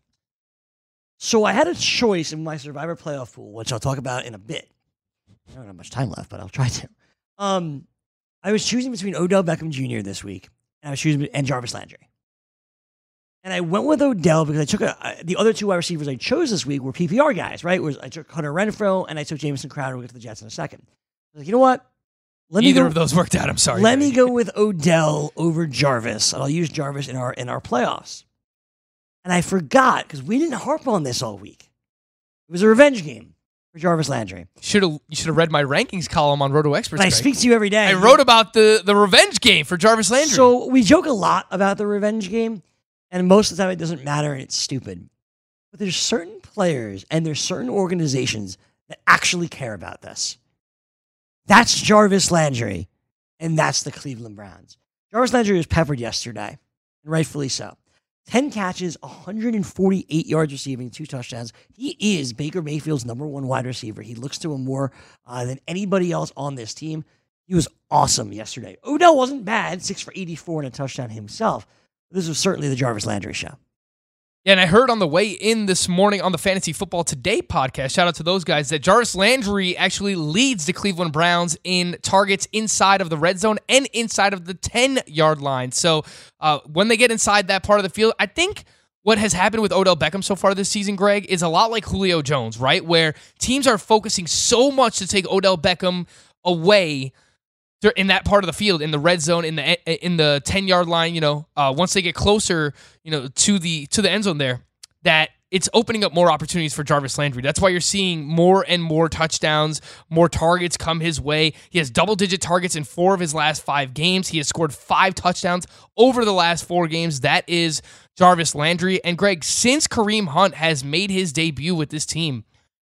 So I had a choice in my Survivor playoff pool, which I'll talk about in a bit. I don't have much time left, but I'll try to. Um, I was choosing between Odell Beckham Jr. this week, and I was choosing and Jarvis Landry. And I went with Odell because I took a, the other two wide receivers I chose this week were PPR guys, right? Was I took Hunter Renfrow and I took Jamison Crowder. We'll get to the Jets in a second. I was like, you know what? Let Neither go, of those worked out. I'm sorry. Let me go with Odell over Jarvis, and I'll use Jarvis in our in our playoffs. And I forgot because we didn't harp on this all week. It was a revenge game for Jarvis Landry. Should have you should have read my rankings column on Roto Experts. But I Greg. speak to you every day. I wrote about the the revenge game for Jarvis Landry. So we joke a lot about the revenge game, and most of the time it doesn't matter and it's stupid. But there's certain players and there's certain organizations that actually care about this. That's Jarvis Landry, and that's the Cleveland Browns. Jarvis Landry was peppered yesterday, and rightfully so. 10 catches, 148 yards receiving, two touchdowns. He is Baker Mayfield's number one wide receiver. He looks to him more uh, than anybody else on this team. He was awesome yesterday. Odell wasn't bad, six for 84 and a touchdown himself. This was certainly the Jarvis Landry show. Yeah, and I heard on the way in this morning on the Fantasy Football Today podcast, shout out to those guys, that Jarvis Landry actually leads the Cleveland Browns in targets inside of the red zone and inside of the 10 yard line. So uh, when they get inside that part of the field, I think what has happened with Odell Beckham so far this season, Greg, is a lot like Julio Jones, right? Where teams are focusing so much to take Odell Beckham away in that part of the field in the red zone in the in the 10 yard line you know uh, once they get closer you know to the to the end zone there that it's opening up more opportunities for Jarvis Landry. That's why you're seeing more and more touchdowns, more targets come his way. He has double digit targets in four of his last five games. He has scored five touchdowns over the last four games. That is Jarvis Landry. And Greg, since Kareem Hunt has made his debut with this team,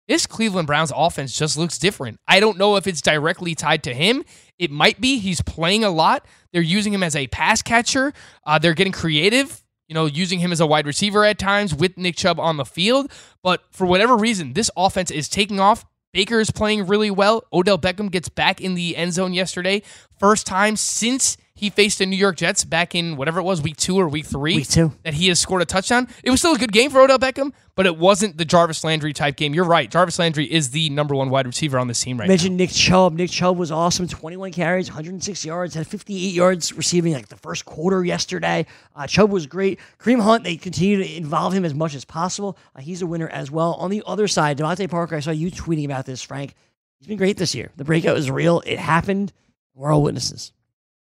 this Cleveland Browns offense just looks different. I don't know if it's directly tied to him. It might be. He's playing a lot. They're using him as a pass catcher. Uh, they're getting creative, you know, using him as a wide receiver at times with Nick Chubb on the field. But for whatever reason, this offense is taking off. Baker is playing really well. Odell Beckham gets back in the end zone yesterday. First time since he faced the New York Jets back in whatever it was, week two or week three. Week two. That he has scored a touchdown. It was still a good game for Odell Beckham, but it wasn't the Jarvis Landry type game. You're right. Jarvis Landry is the number one wide receiver on this team right Mentioned now. Nick Chubb. Nick Chubb was awesome. 21 carries, 106 yards, had 58 yards receiving like the first quarter yesterday. Uh, Chubb was great. Kareem Hunt, they continue to involve him as much as possible. Uh, he's a winner as well. On the other side, DeVante Parker, I saw you tweeting about this, Frank. He's been great this year. The breakout is real. It happened. We're all witnesses.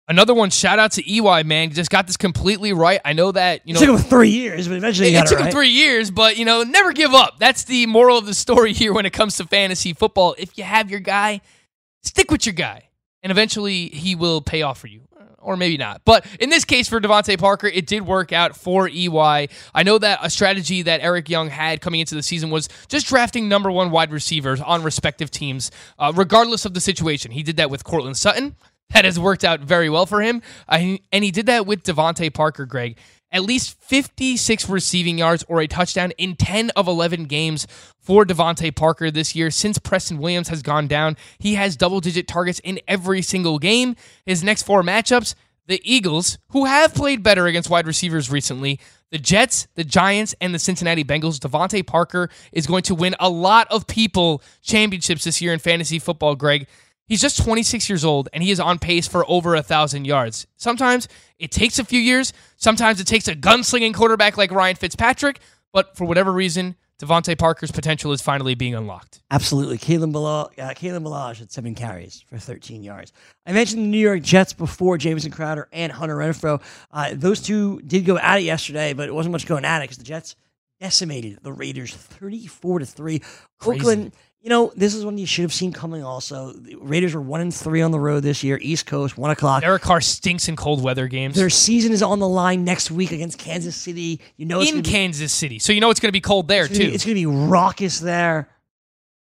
Another one, shout out to EY, man. Just got this completely right. I know that, you know. It took him three years, but eventually it, he got it took right. him three years, but, you know, never give up. That's the moral of the story here when it comes to fantasy football. If you have your guy, stick with your guy, and eventually he will pay off for you. Or maybe not. But in this case for DeVante Parker, it did work out for EY. I know that a strategy that Eric Young had coming into the season was just drafting number one wide receivers on respective teams, uh, regardless of the situation. He did that with Courtland Sutton. That has worked out very well for him. Uh, and he did that with DeVante Parker, Greg. At least 56 receiving yards or a touchdown in 10 of 11 games for DeVante Parker this year. Since Preston Williams has gone down, he has double digit targets in every single game. His next four matchups the Eagles, who have played better against wide receivers recently, the Jets, the Giants, and the Cincinnati Bengals. DeVante Parker is going to win a lot of people championships this year in fantasy football, Greg. He's just 26 years old and he is on pace for over a thousand yards. Sometimes it takes a few years. Sometimes it takes a gunslinging quarterback like Ryan Fitzpatrick. But for whatever reason, DeVante Parker's potential is finally being unlocked. Absolutely. Kalen Ballage, uh, Kalen Ballage had seven carries for 13 yards. I mentioned the New York Jets before, Jamison Crowder and Hunter Renfrow. Uh, those two did go at it yesterday, but it wasn't much going at it because the Jets decimated the Raiders 34 to 3. Oakland, you know, this is one you should have seen coming also. The Raiders were 1 and 3 on the road this year, East Coast, 1 o'clock. Derek Carr stinks in cold weather games. Their season is on the line next week against Kansas City. You know, it's in be- Kansas City. So you know it's going to be cold there, it's too. be- it's going to be raucous there.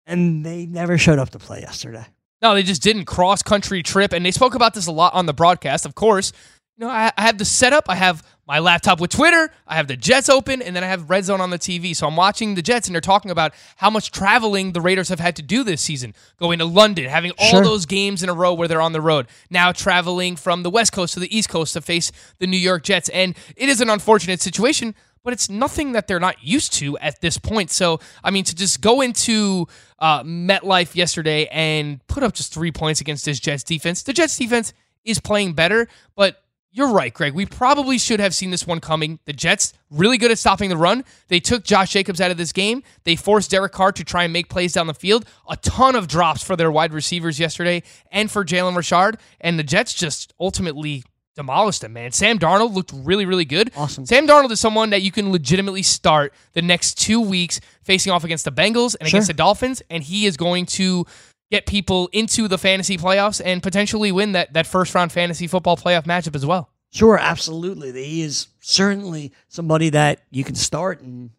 And they never showed up to play yesterday. No, they just didn't cross country trip, and they spoke about this a lot on the broadcast. Of course, you know I, I have the setup. I have my laptop with Twitter. I have the Jets open, and then I have Red Zone on the TV. So I'm watching the Jets, and they're talking about how much traveling the Raiders have had to do this season, going to London, having all Sure. those games in a row where they're on the road. Now traveling from the West Coast to the East Coast to face the New York Jets, and it is an unfortunate situation. But but it's nothing that they're not used to at this point. So, I mean, to just go into uh, MetLife yesterday and put up just three points against this Jets defense, the Jets defense is playing better, but you're right, Greg. We probably should have seen this one coming. The Jets really good at stopping the run. They took Josh Jacobs out of this game. They forced Derek Carr to try and make plays down the field. A ton of drops for their wide receivers yesterday and for Jalen Richard. And the Jets just ultimately demolished them, man. Sam Darnold looked really, really good. Awesome. Sam Darnold is someone that you can legitimately start the next two weeks facing off against the Bengals and Sure. against the Dolphins, and he is going to get people into the fantasy playoffs and potentially win that, that first round fantasy football playoff matchup as well. Sure, absolutely. He is certainly somebody that you can start and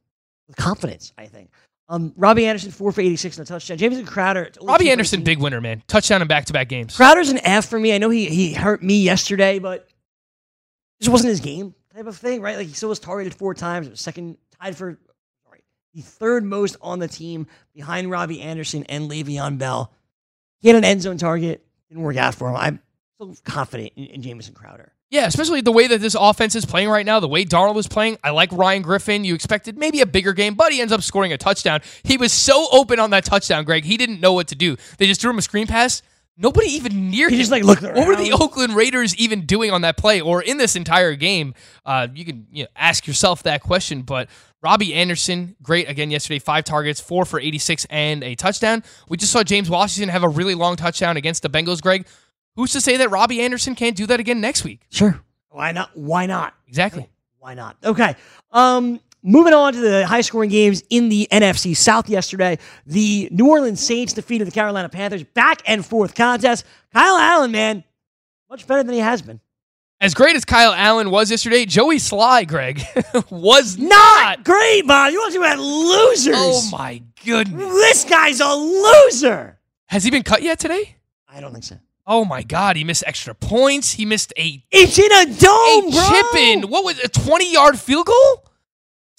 with confidence, I think. Um, Robbie Anderson, four for 86 and a touchdown. Jamison Crowder. Robbie Anderson, big winner, man. Touchdown in back to back games. Crowder's an F for me. I know he, he hurt me yesterday, but this wasn't his game type of thing, right? Like he still was targeted four times. It was second, tied for, sorry, the third most on the team behind Robbie Anderson and Le'Veon Bell. He had an end zone target. Didn't work out for him. I'm still confident in, in Jamison Crowder. Yeah, especially the way that this offense is playing right now, the way Darnold is playing. I like Ryan Griffin. You expected maybe a bigger game, but he ends up scoring a touchdown. He was so open on that touchdown, Greg. He didn't know what to do. They just threw him a screen pass. Nobody even near He him. just, like, looked What were the. Oakland Raiders even doing on that play or in this entire game? Uh, you can you know, ask yourself that question. But Robbie Anderson, great again yesterday. Five targets, four for 86 and a touchdown. We just saw James Washington have a really long touchdown against the Bengals, Greg. Who's to say that Robbie Anderson can't do that again next week? Sure. Why not? Why not? Exactly. Why not? Okay. Um, moving on to the high scoring games in the NFC South yesterday. The New Orleans Saints defeated the Carolina Panthers. Back and forth contest. Kyle Allen, man, much better than he has been. As great as Kyle Allen was yesterday, Joey Slye, Greg, was Not great, Bob. You want to talk about losers? Oh my goodness. This guy's a loser. Has he been cut yet today? I don't think so. Oh my God, he missed extra points. He missed a, It's in a dome, a bro. chip in. What was a 20 yard field goal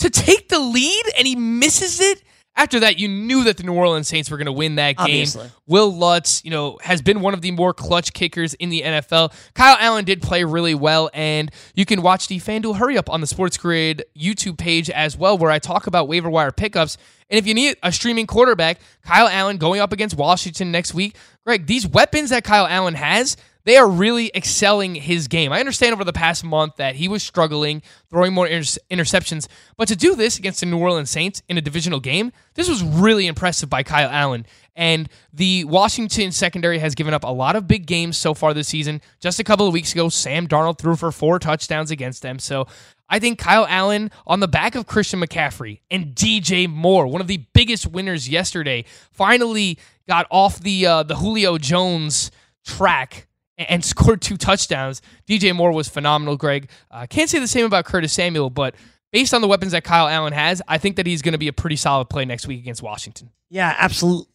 to take the lead and he misses it? After that, you knew that the New Orleans Saints were going to win that game. Obviously. Wil Lutz, you know, has been one of the more clutch kickers in the NFL. Kyle Allen did play really well, and you can watch the FanDuel Hurry Up on the Sports Grid YouTube page as well, where I talk about waiver wire pickups. And if you need a streaming quarterback, Kyle Allen going up against Washington next week. Greg, these weapons that Kyle Allen has, they are really excelling his game. I understand over the past month that he was struggling, throwing more inter- interceptions, but to do this against the New Orleans Saints in a divisional game, this was really impressive by Kyle Allen. And the Washington secondary has given up a lot of big games so far this season. Just a couple of weeks ago, Sam Darnold threw for four touchdowns against them. So I think Kyle Allen on the back of Christian McCaffrey and DJ Moore, one of the biggest winners yesterday, finally got off the uh, the Julio Jones track and- scored two touchdowns. DJ Moore was phenomenal, Greg. Uh, can't say the same about Curtis Samuel, but based on the weapons that Kyle Allen has, I think that he's going to be a pretty solid play next week against Washington. Yeah, absolutely.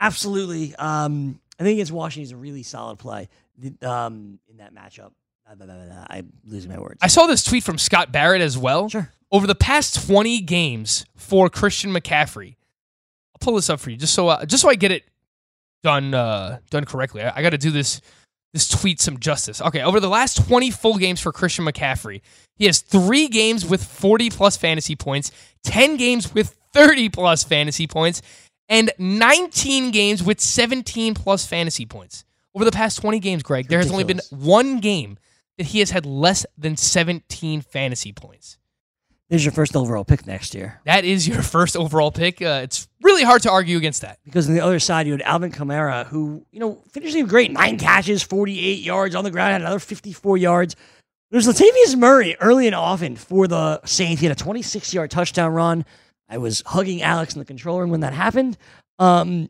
Absolutely. Um, I think against Washington is a really solid play um, in that matchup. I'm losing my words. I saw this tweet from Scott Barrett as well. Sure. Over the past 20 games for Christian McCaffrey, I'll pull this up for you just so uh, just so I get it done uh, done correctly. I, I got to do this this tweet some justice. Okay, over the last 20 full games for Christian McCaffrey, he has three games with 40 plus fantasy points, 10 games with 30 plus fantasy points, and 19 games with 17 plus fantasy points. Over the past 20 games, Greg, there has only been one game that he has had less than 17 fantasy points. This is your first overall pick next year. That is your first overall pick. Uh, it's really hard to argue against that. Because on the other side, you had Alvin Kamara, who, you know, finished the great. Nine catches, 48 yards on the ground, had another 54 yards. There's Latavius Murray early and often for the Saints. He had a 26 yard touchdown run. I was hugging Alex in the control room when that happened. Um,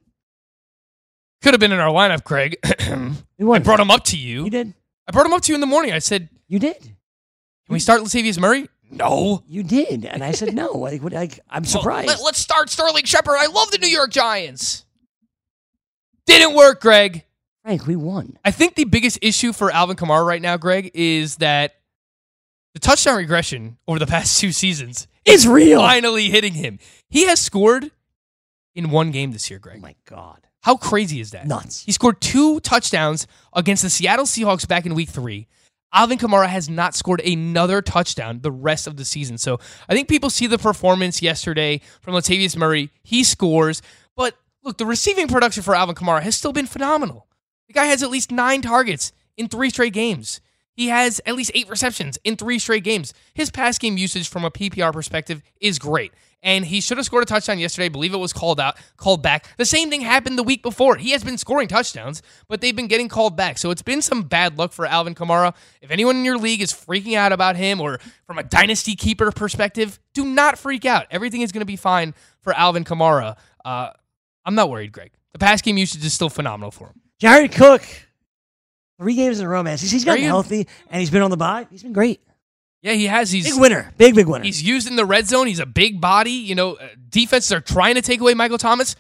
Could have been in our lineup, Craig. I brought him up to you. You did. I brought him up to you in the morning. I said, You did. Can we start Latavius Murray? No. You did. And I said, no. Like, what, like, I'm Well, surprised. let, us start Sterling Shepard. I love the New York Giants. Didn't work, Greg. Frank, we won. I think the biggest issue for Alvin Kamara right now, Greg, is that the touchdown regression over the past two seasons is real. finally hitting him. He has scored in one game this year, Greg. Oh, my God. How crazy is that? Nuts. He scored two touchdowns against the Seattle Seahawks back in week three, Alvin Kamara has not scored another touchdown the rest of the season. So I think people see the performance yesterday from Latavius Murray. He scores, but look, the receiving production for Alvin Kamara has still been phenomenal. The guy has at least nine targets in three straight games. He has at least eight receptions in three straight games. His pass game usage from a PPR perspective is great. And he should have scored a touchdown yesterday. I believe it was called out, called back. The same thing happened the week before. He has been scoring touchdowns, but they've been getting called back. So it's been some bad luck for Alvin Kamara. If anyone in your league is freaking out about him or from a dynasty keeper perspective, do not freak out. Everything is going to be fine for Alvin Kamara. Uh, I'm not worried, Greg. The pass game usage is still phenomenal for him. Jared Cook, three games in a row, man. He's, he's gotten healthy and he's been on the bye. He's been great. Yeah, he has. He's Big winner. Big, big winner. He's used in the red zone. He's a big body. You know, uh, defenses are trying to take away Michael Thomas.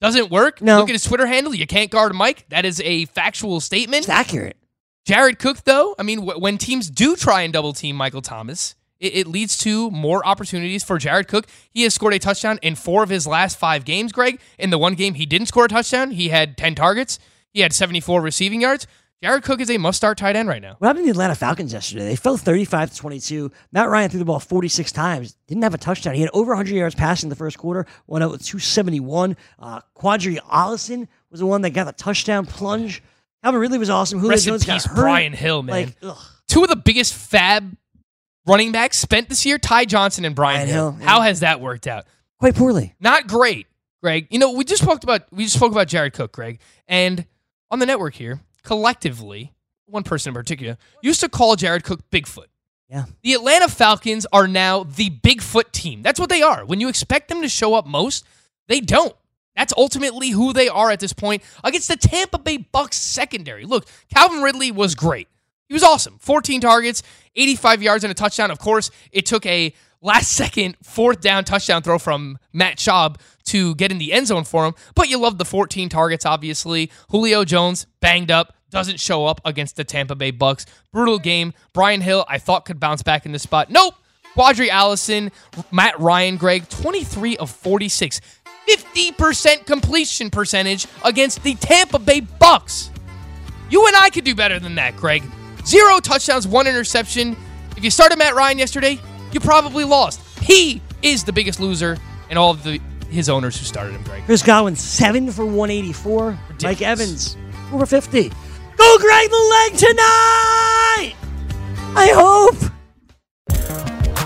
Doesn't work. No. Look at his Twitter handle. You can't guard Mike. That is a factual statement. It's accurate. Jared Cook, though, I mean, w- when teams do try and double team Michael Thomas, it, it leads to more opportunities for Jared Cook. He has scored a touchdown in four of his last five games, Greg. In the one game he didn't score a touchdown, he had 10 targets, he had 74 receiving yards. Jared Cook is a must start tight end right now. What happened to the Atlanta Falcons yesterday? They fell 35 to 22. Matt Ryan threw the ball 46 times, didn't have a touchdown. He had over 100 yards passing the first quarter, went out with 271. Uh, Qadree Ollison was the one that got the touchdown plunge. Calvin Ridley was awesome. Julio Rest in Jones got hurt. Brian Hill, man. Like. Two of the biggest FAAB running backs spent this year, Ty Johnson and Brian, Brian Hill. Hill, yeah. How has that worked out? Quite poorly. Not great, Greg. You know, we just talked about we just spoke about Jared Cook, Greg, and on the network here, collectively, one person in particular used to call Jared Cook Bigfoot. Yeah. The Atlanta Falcons are now the Bigfoot team. That's what they are. When you expect them to show up most, they don't. That's ultimately who they are at this point against the Tampa Bay Bucks secondary. Look, Calvin Ridley was great. He was awesome. 14 targets, 85 yards and a touchdown. Of course, it took a last second fourth down touchdown throw from Matt Schaub to get in the end zone for him. But you love the 14 targets, obviously. Julio Jones, banged up, doesn't show up against the Tampa Bay Bucks. Brutal game. Brian Hill, I thought could bounce back in this spot. Nope. Qadree Ollison, Matt Ryan, Greg, 23 of 46. 50% completion percentage against the Tampa Bay Bucks. You and I could do better than that, Greg. Zero touchdowns, one interception. If you started Matt Ryan yesterday, you probably lost. He is the biggest loser in all of the his owners who started him, Greg. Chris Godwin, 7 for 184. Mike Evans, over 50. Go, Greg, the leg tonight! I hope.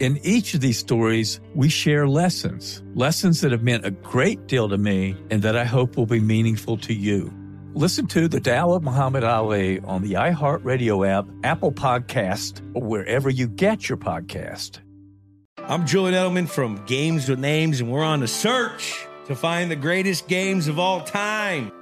In each of these stories, we share lessons, lessons that have meant a great deal to me and that I hope will be meaningful to you. Listen to The Tao of Muhammad Ali on the iHeartRadio app, Apple Podcast, or wherever you get your podcast. I'm Julian Edelman from Games with Names, and we're on a search to find the greatest games of all time.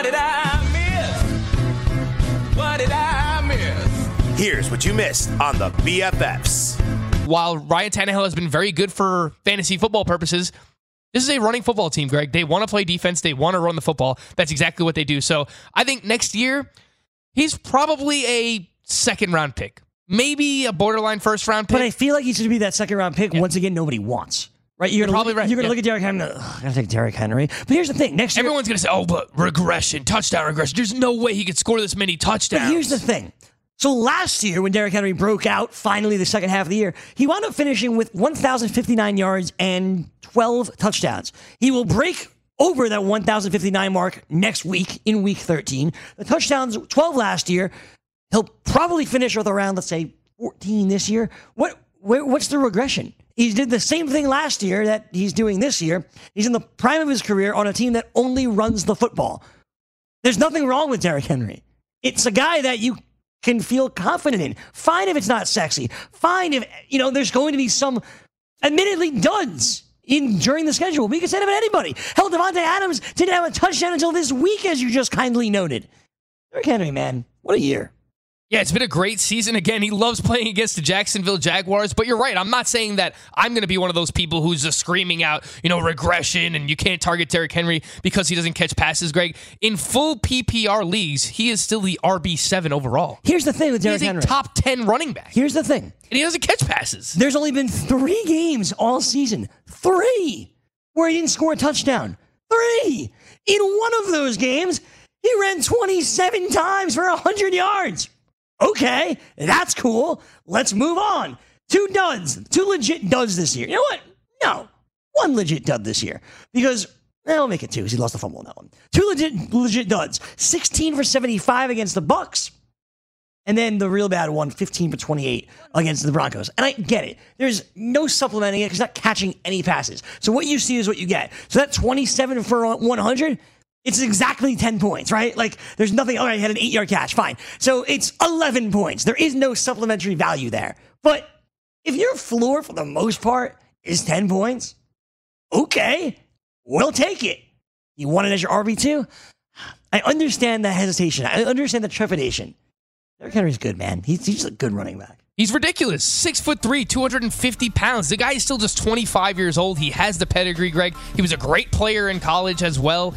What did I miss? What did I miss? Here's what you missed on the BFFs. While Ryan Tannehill has been very good for fantasy football purposes, this is a running football team, Greg. They want to play defense. They want to run the football. That's exactly what they do. So I think next year, he's probably a second round pick, maybe a borderline first round pick. But I feel like he's going to be that second round pick once again. Nobody wants. Right, you're, You're gonna probably look, right, You're gonna yeah. look at Derrick Henry. Ugh, I gonna take Derrick Henry. But here's the thing: next year, Everyone's going to say, oh, but regression, touchdown regression. There's no way he could score this many touchdowns. But here's the thing. So last year, when Derrick Henry broke out, finally the second half of the year, he wound up finishing with 1,059 yards and 12 touchdowns. He will break over that 1,059 mark next week in week 13. The touchdowns, 12 last year. He'll probably finish with around, let's say, 14 this year. What? Where, what's the regression? He did the same thing last year that he's doing this year. He's in the prime of his career on a team that only runs the football. There's nothing wrong with Derrick Henry. It's a guy that you can feel confident in. Fine if it's not sexy. Fine if you know there's going to be some admittedly duds in during the schedule. We can say that about anybody. Hell, Davante Adams didn't have a touchdown until this week, as you just kindly noted. Derrick Henry, man, what a year. Yeah, it's been a great season. Again, he loves playing against the Jacksonville Jaguars, but you're right. I'm not saying that I'm going to be one of those people who's just screaming out, you know, regression and you can't target Derrick Henry because he doesn't catch passes, Greg. In full PPR leagues, he is still the RB7 overall. Here's the thing with Derrick Henry. He's a top 10 running back, Here's the thing. and he doesn't catch passes. There's only been three games all season. Three where he didn't score a touchdown. Three. In one of those games, he ran 27 times for 100 yards. Okay, that's cool. Let's move on. Two duds, two legit duds this year. You know what? No, one legit dud this year because eh, I'll make it two because he lost the fumble on that one. Two legit legit duds. 16 for 75 against the Bucks. And then the real bad one, 15 for 28 against the Broncos. And I get it. There's no supplementing it because not catching any passes. So what you see is what you get. So that 27 for 100, it's exactly 10 points, right? Like there's nothing, all right, he had an eight yard catch, fine. So it's 11 points. There is no supplementary value there. But if your floor for the most part is 10 points, okay, we'll take it. You want it as your RB2? I understand the hesitation. I understand the trepidation. Derrick Henry's good, man. He's, he's a good running back. He's ridiculous. Six foot three, 250 pounds. The guy is still just 25 years old. He has the pedigree, Greg. He was a great player in college as well.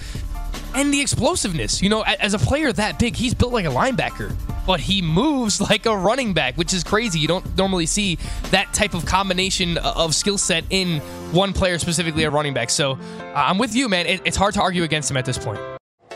And the explosiveness. You know, as a player that big, he's built like a linebacker, but he moves like a running back, which is crazy. You don't normally see that type of combination of skill set in one player specifically a running back. So uh, I'm with you, man. It's hard to argue against him at this point.